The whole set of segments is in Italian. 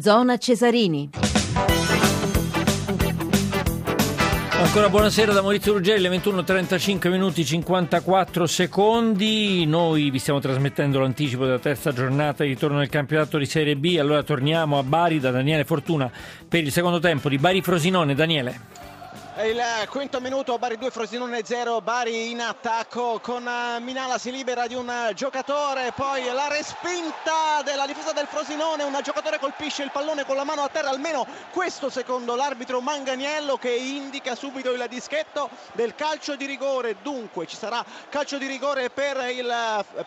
Zona Cesarini. Ancora buonasera da Maurizio Ruggeri, 21.35 minuti 54 secondi. Noi vi stiamo trasmettendo l'anticipo della terza giornata di ritorno del campionato di Serie B. Allora torniamo a Bari da Daniele Fortuna per il secondo tempo di Bari Frosinone. Daniele. Il quinto minuto, Bari 2, Frosinone 0, Bari in attacco. Con eh, Minala si libera di un eh, giocatore, poi la respinta della difesa del Frosinone, un giocatore colpisce il pallone con la mano a terra, almeno questo secondo l'arbitro Manganiello che indica subito il dischetto del calcio di rigore, dunque ci sarà calcio di rigore per il,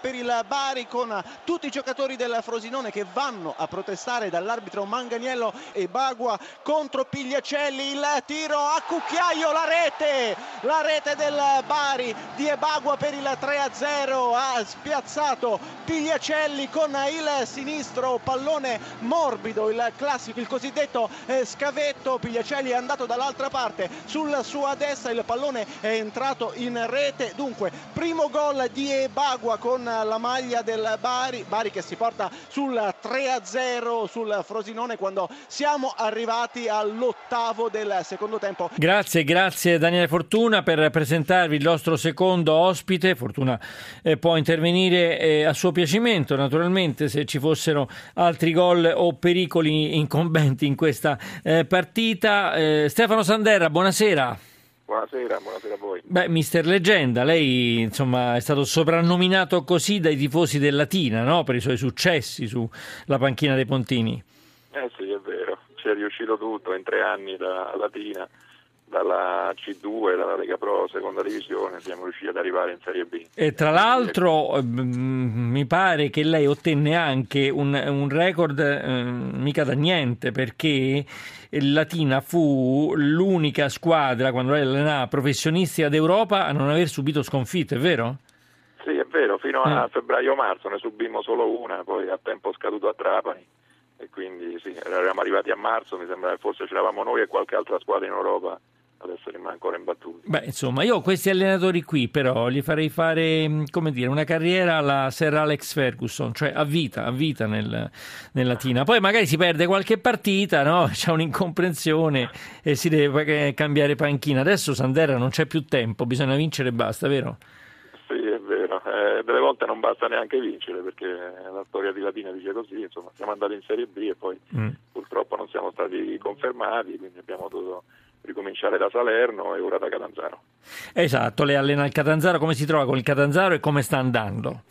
per il Bari con tutti i giocatori del Frosinone che vanno a protestare dall'arbitro Manganiello e Bagua contro Pigliacelli, il tiro a cucchiaio Cucchiaio la rete, la rete del Bari di Ebagua per il 3-0, ha spiazzato Pigliacelli con il sinistro, pallone morbido, il classico, il cosiddetto eh, scavetto, Pigliacelli è andato dall'altra parte, sulla sua destra il pallone è entrato in rete, dunque primo gol di Ebagua con la maglia del Bari, Bari che si porta sul 3-0 sul Frosinone quando siamo arrivati all'ottavo del secondo tempo. Grazie. Grazie, grazie Daniele Fortuna per presentarvi il nostro secondo ospite. Fortuna eh, può intervenire eh, a suo piacimento, naturalmente, se ci fossero altri gol o pericoli incombenti in questa eh, partita. Eh, Stefano Sanderra, buonasera. Buonasera, buonasera a voi. Beh, mister Leggenda, lei insomma è stato soprannominato così dai tifosi del Latina, no? Per i suoi successi sulla panchina dei Pontini. Eh sì, è vero, ci è riuscito tutto in tre anni da Latina dalla C2, dalla Lega Pro, seconda divisione, siamo riusciti ad arrivare in Serie B. E tra l'altro mm, mi pare che lei ottenne anche un, un record eh, mica da niente perché Latina fu l'unica squadra quando lei allenava professionistica d'Europa a non aver subito sconfitte, è vero? Sì, è vero, fino a eh. febbraio-marzo ne subimmo solo una, poi a tempo scaduto a Trapani e quindi sì, eravamo arrivati a marzo, mi sembra che forse c'eravamo noi e qualche altra squadra in Europa adesso rimane ancora imbattuti. Beh, insomma, io questi allenatori qui però gli farei fare, mm, come dire, una carriera alla Sir Alex Ferguson, cioè a vita, a vita nel, nel Latina. Poi magari si perde qualche partita, no? C'è un'incomprensione e si deve cambiare panchina. Adesso Sandera non c'è più tempo, bisogna vincere e basta, vero? Sì, è vero. Eh, delle volte non basta neanche vincere perché la storia di Latina dice così, insomma, siamo andati in Serie B e poi mm. purtroppo non siamo stati confermati, quindi abbiamo dovuto ricominciare da Salerno e ora da Catanzaro. Esatto, lei allena il Catanzaro, come si trova con il Catanzaro e come sta andando?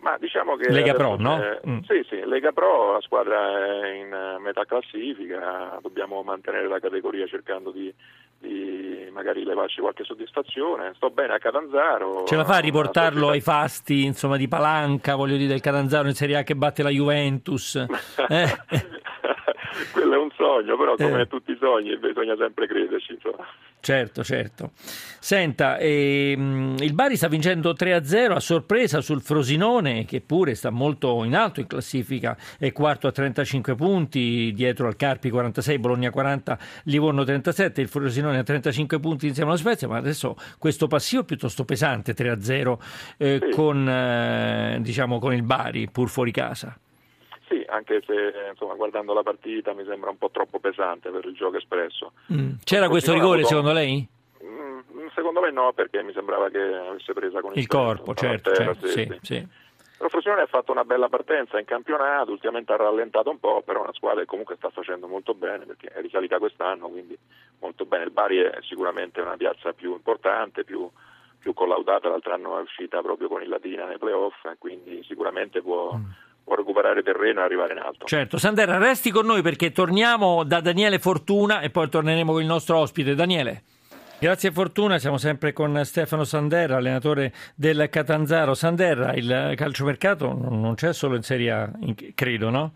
Ma diciamo che Lega Pro, no? Eh, mm. Sì, sì, Lega Pro, la squadra è in metà classifica, dobbiamo mantenere la categoria cercando di, di magari levarci qualche soddisfazione. Sto bene a Catanzaro. Ce la fa a riportarlo ai fasti, insomma, di palanca, voglio dire, del Catanzaro in Serie A che batte la Juventus? eh? quello è un sogno, però come eh. tutti i sogni bisogna sempre crederci. Insomma. Certo, certo. Senta, ehm, il Bari sta vincendo 3-0 a sorpresa sul Frosinone, che pure sta molto in alto in classifica, è quarto a 35 punti, dietro al Carpi 46, Bologna 40, Livorno 37, il Frosinone a 35 punti insieme alla Svezia, ma adesso questo passivo è piuttosto pesante, 3-0 eh, sì. con, eh, diciamo, con il Bari, pur fuori casa anche se insomma, guardando la partita mi sembra un po' troppo pesante per il gioco espresso. Mm. C'era questo rigore secondo lei? Mm, secondo me no, perché mi sembrava che avesse presa con il, il corpo, certo, terra, certo, sì, sì. sì. Però Frosinone ha fatto una bella partenza in campionato, ultimamente ha rallentato un po', però è una squadra che comunque sta facendo molto bene perché è risalita quest'anno, quindi molto bene. Il Bari è sicuramente una piazza più importante, più, più collaudata, l'altro anno è uscita proprio con il Latina nei playoff, quindi sicuramente può... Mm può recuperare terreno e arrivare in alto. Certo, Sandera, resti con noi perché torniamo da Daniele Fortuna e poi torneremo con il nostro ospite. Daniele. Grazie Fortuna, siamo sempre con Stefano Sanderra, allenatore del Catanzaro. Sanderra, il calciomercato non c'è solo in Serie A, credo, no?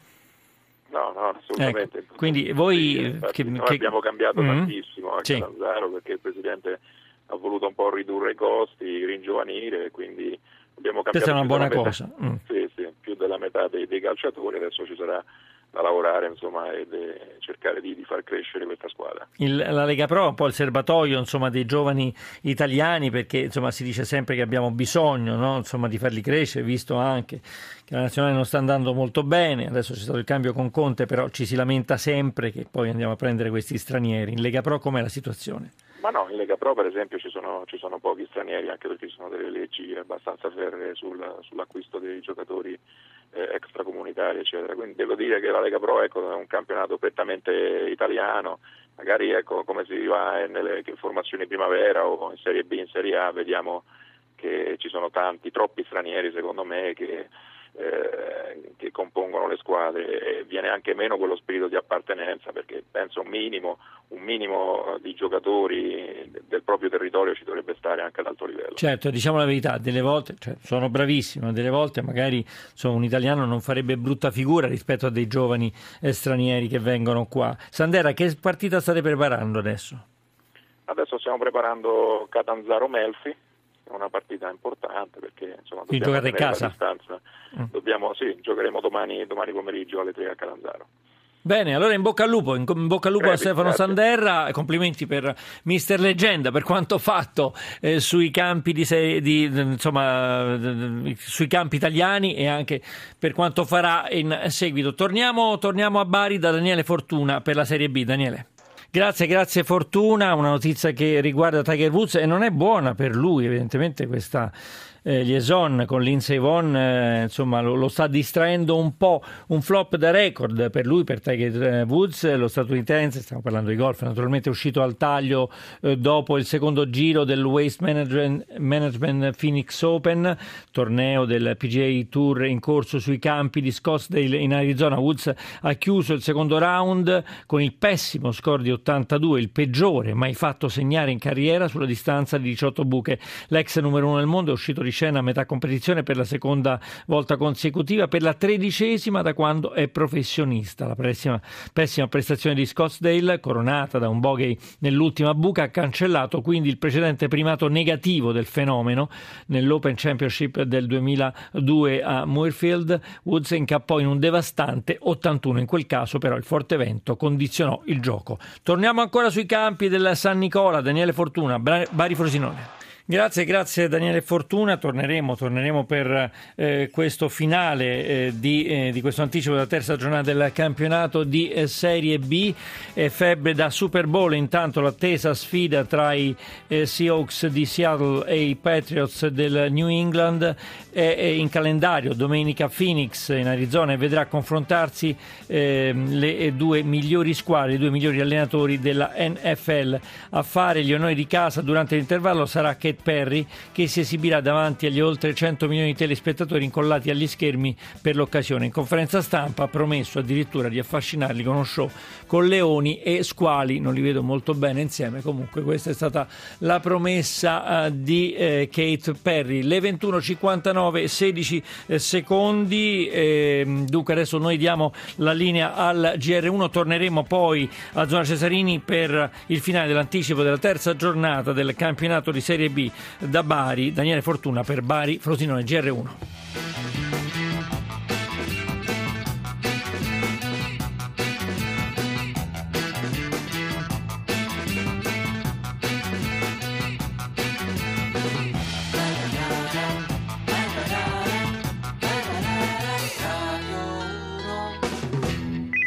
No, no, assolutamente. Ecco, quindi voi... Sì, che, noi che... abbiamo cambiato mm-hmm. tantissimo a sì. Catanzaro perché il Presidente ha voluto un po' ridurre i costi, ringiovanire, quindi abbiamo cambiato... Questa è una buona cosa. Mm. Sì, sì, più della metà dei, dei calciatori, adesso ci sarà da lavorare insomma, e de, cercare di, di, far crescere questa squadra. Il, la Lega Pro è un po' il serbatoio insomma, dei giovani italiani perché insomma, si dice sempre che abbiamo bisogno no? insomma, di farli crescere, visto anche che la nazionale non sta andando molto bene, adesso c'è stato il cambio con Conte, però ci si lamenta sempre che poi andiamo a prendere questi stranieri. In Lega Pro com'è la situazione? Ma no, in Lega Pro per esempio ci sono, ci sono pochi stranieri anche perché ci sono delle leggi abbastanza ferree sul, sull'acquisto dei giocatori eh, eccetera, quindi devo dire che la Lega Pro ecco, è un campionato prettamente italiano, magari ecco, come si va nelle formazioni primavera o in Serie B, in Serie A vediamo che ci sono tanti, troppi stranieri secondo me che eh, che compongono le squadre e viene anche meno quello spirito di appartenenza perché penso un minimo, un minimo di giocatori del proprio territorio ci dovrebbe stare anche ad alto livello. Certo, diciamo la verità, delle volte cioè, sono bravissimo, delle volte magari so, un italiano non farebbe brutta figura rispetto a dei giovani stranieri che vengono qua. Sandera, che partita state preparando adesso? Adesso stiamo preparando Catanzaro Melfi è una partita importante perché insomma dobbiamo giocate in casa? distanza. Mm. Dobbiamo, sì, giocheremo domani, domani pomeriggio alle 3 a Calanzaro. Bene, allora in bocca al lupo, in bocca al lupo Grazie, a Stefano grazie. Sanderra, complimenti per Mister Leggenda, per quanto fatto eh, sui campi di, di, insomma, sui campi italiani e anche per quanto farà in seguito. Torniamo, torniamo a Bari da Daniele Fortuna per la Serie B. Daniele. Grazie, grazie Fortuna, una notizia che riguarda Tiger Woods e non è buona per lui evidentemente questa eh, liaison con Lindsay Vonn eh, insomma lo, lo, sta distraendo un po', un flop da record per lui, per Tiger eh, Woods, lo statunitense, stiamo parlando di golf, naturalmente è uscito al taglio eh, dopo il secondo giro del Waste Management, Management, Phoenix Open, torneo del PGA Tour in corso sui campi di Scottsdale in Arizona. Woods ha chiuso il secondo round con il pessimo score di 82, il peggiore mai fatto segnare in carriera sulla distanza di 18 buche. L'ex numero uno del mondo è uscito di scena a metà competizione per la seconda volta consecutiva, per la tredicesima da quando è professionista. La pessima, pessima prestazione di Scottsdale, coronata da un bogey nell'ultima buca, ha cancellato quindi il precedente primato negativo del fenomeno nell'Open Championship del 2002 a Moorfield. Woods incappò in un devastante 81. In quel caso, però, il forte vento condizionò il gioco. Torniamo ancora sui campi del San Nicola. Daniele Fortuna, Bari Frosinone. Grazie, grazie Daniele Fortuna. Torneremo, torneremo per eh, questo finale eh, di, eh, di, questo anticipo della terza giornata del campionato di eh, Serie B. febbre da Super Bowl, intanto l'attesa sfida tra i eh, Seahawks di Seattle e i Patriots del New England è, in calendario. Domenica Phoenix in Arizona e vedrà confrontarsi ehm, le due migliori squadre, i due migliori allenatori della NFL. A fare gli onori di casa durante l'intervallo sarà che Kate Perry che si esibirà davanti agli oltre 100 milioni di telespettatori incollati agli schermi per l'occasione. In conferenza stampa ha promesso addirittura di affascinarli con uno show con leoni e squali, non li vedo molto bene insieme, comunque questa è stata la promessa uh, di uh, Kate Perry. Le 21.59, 16 uh, secondi, ehm, dunque adesso noi diamo la linea al GR1, torneremo poi a Zona Cesarini per il finale dell'anticipo della terza giornata del campionato di Serie B da Bari, Daniele Fortuna per Bari, Frosinone GR1.